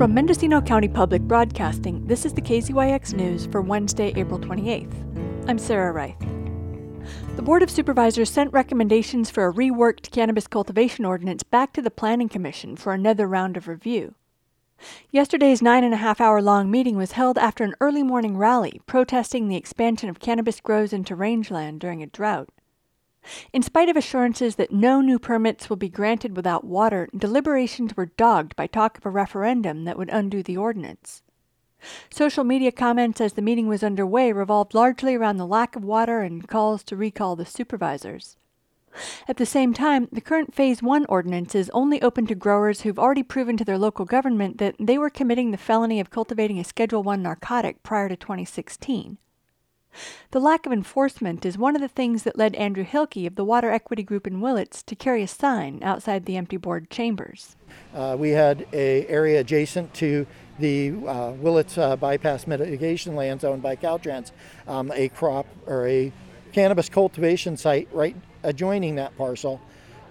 From Mendocino County Public Broadcasting, this is the KZYX News for Wednesday, April 28th. I'm Sarah Reith. The Board of Supervisors sent recommendations for a reworked cannabis cultivation ordinance back to the Planning Commission for another round of review. Yesterday's nine and a half hour long meeting was held after an early morning rally protesting the expansion of cannabis grows into rangeland during a drought. In spite of assurances that no new permits will be granted without water, deliberations were dogged by talk of a referendum that would undo the ordinance. Social media comments as the meeting was underway revolved largely around the lack of water and calls to recall the supervisors. At the same time, the current Phase 1 ordinance is only open to growers who've already proven to their local government that they were committing the felony of cultivating a Schedule 1 narcotic prior to 2016. The lack of enforcement is one of the things that led Andrew Hilke of the Water Equity Group in Willits to carry a sign outside the empty board chambers. Uh, we had a area adjacent to the uh, Willits uh, bypass mitigation lands owned by Caltrans, um, a crop or a cannabis cultivation site right adjoining that parcel.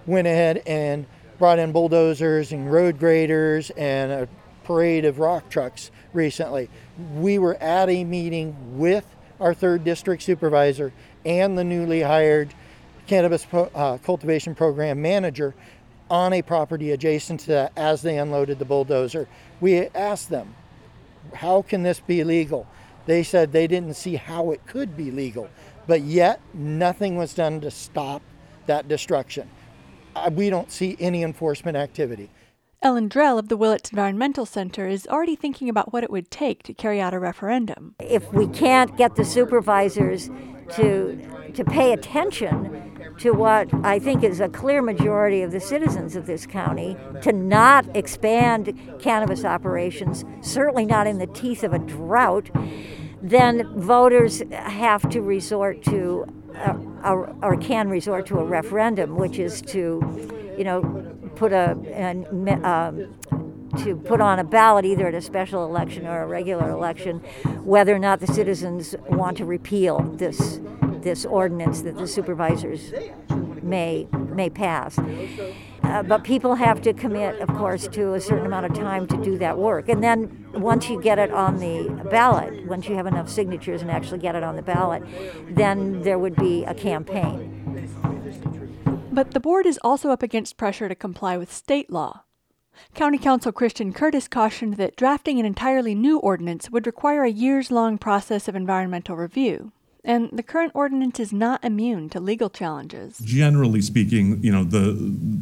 Went ahead and brought in bulldozers and road graders and a parade of rock trucks recently. We were at a meeting with our third district supervisor and the newly hired cannabis uh, cultivation program manager on a property adjacent to that as they unloaded the bulldozer. We asked them, how can this be legal? They said they didn't see how it could be legal, but yet nothing was done to stop that destruction. Uh, we don't see any enforcement activity. Ellen Drell of the Willits Environmental Center is already thinking about what it would take to carry out a referendum. If we can't get the supervisors to to pay attention to what I think is a clear majority of the citizens of this county to not expand cannabis operations, certainly not in the teeth of a drought, then voters have to resort to or, or can resort to a referendum, which is to, you know, put a, an, um, to put on a ballot either at a special election or a regular election whether or not the citizens want to repeal this this ordinance that the supervisors may may pass. Uh, but people have to commit, of course, to a certain amount of time to do that work. And then once you get it on the ballot, once you have enough signatures and actually get it on the ballot, then there would be a campaign. But the board is also up against pressure to comply with state law. County Counsel Christian Curtis cautioned that drafting an entirely new ordinance would require a years long process of environmental review, and the current ordinance is not immune to legal challenges. Generally speaking, you know the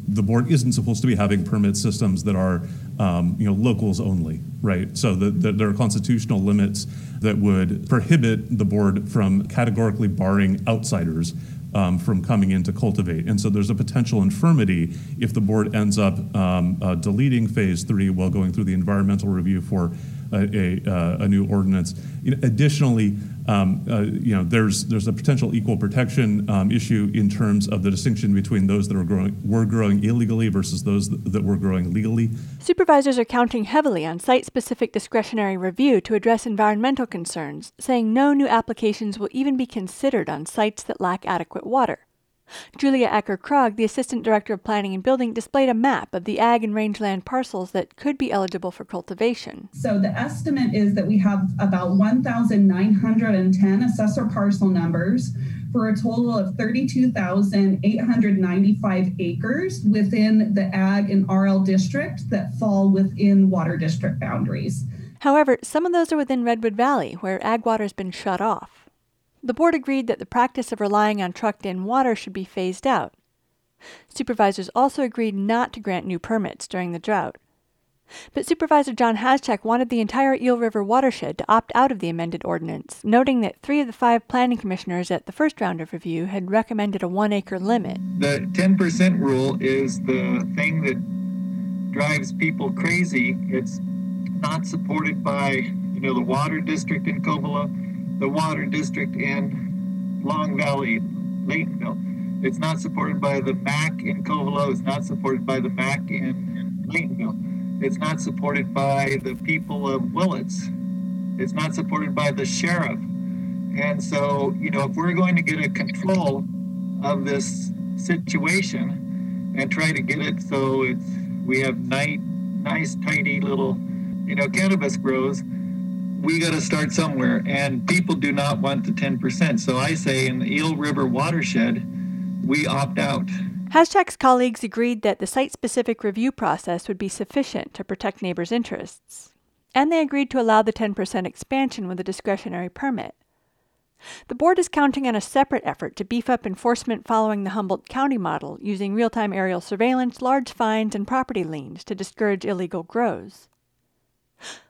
the board isn't supposed to be having permit systems that are um, you know locals only, right? So that the, there are constitutional limits that would prohibit the board from categorically barring outsiders um, from coming in to cultivate. And so there's a potential infirmity if the board ends up um, uh, deleting phase three while going through the environmental review for a, a, uh, a new ordinance. You know, additionally, um, uh, you know, there's there's a potential equal protection um, issue in terms of the distinction between those that are growing were growing illegally versus those that, that were growing legally. Supervisors are counting heavily on site-specific discretionary review to address environmental concerns, saying no new applications will even be considered on sites that lack adequate water. Julia Acker Krog, the Assistant Director of Planning and Building, displayed a map of the ag and rangeland parcels that could be eligible for cultivation. So the estimate is that we have about 1,910 assessor parcel numbers for a total of 32,895 acres within the ag and RL district that fall within water district boundaries. However, some of those are within Redwood Valley, where ag water has been shut off. The board agreed that the practice of relying on trucked in water should be phased out. Supervisors also agreed not to grant new permits during the drought. But Supervisor John Haschak wanted the entire Eel River watershed to opt out of the amended ordinance, noting that three of the five planning commissioners at the first round of review had recommended a one acre limit. The 10% rule is the thing that drives people crazy. It's not supported by, you know, the water district in Covelo the water district in Long Valley, Laytonville. It's not supported by the MAC in Covelo. It's not supported by the MAC in, in Laytonville. It's not supported by the people of Willits. It's not supported by the sheriff. And so, you know, if we're going to get a control of this situation and try to get it so it's we have nice, nice, tidy little you know, cannabis grows, we got to start somewhere. And people do not want the 10%. So I say in the Eel River watershed, we opt out. Haschak's colleagues agreed that the site specific review process would be sufficient to protect neighbors' interests, and they agreed to allow the 10% expansion with a discretionary permit. The board is counting on a separate effort to beef up enforcement following the Humboldt County model, using real time aerial surveillance, large fines, and property liens to discourage illegal grows.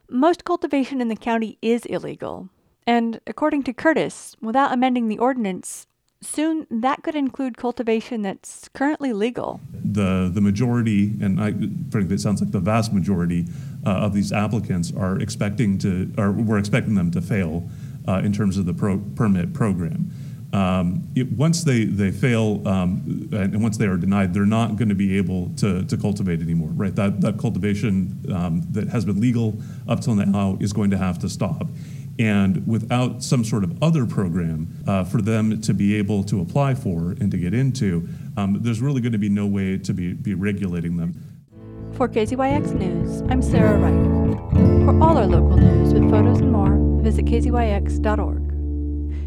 Most cultivation in the county is illegal, and according to Curtis, without amending the ordinance, soon that could include cultivation that's currently legal. The the majority, and I frankly, it sounds like the vast majority uh, of these applicants are expecting to, or we're expecting them to fail uh, in terms of the pro- permit program. Um, it, once they, they fail um, and once they are denied, they're not going to be able to, to cultivate anymore, right? That, that cultivation um, that has been legal up till now is going to have to stop. And without some sort of other program uh, for them to be able to apply for and to get into, um, there's really going to be no way to be, be regulating them. For KZYX News, I'm Sarah Reith. For all our local news with photos and more, visit kzyx.org.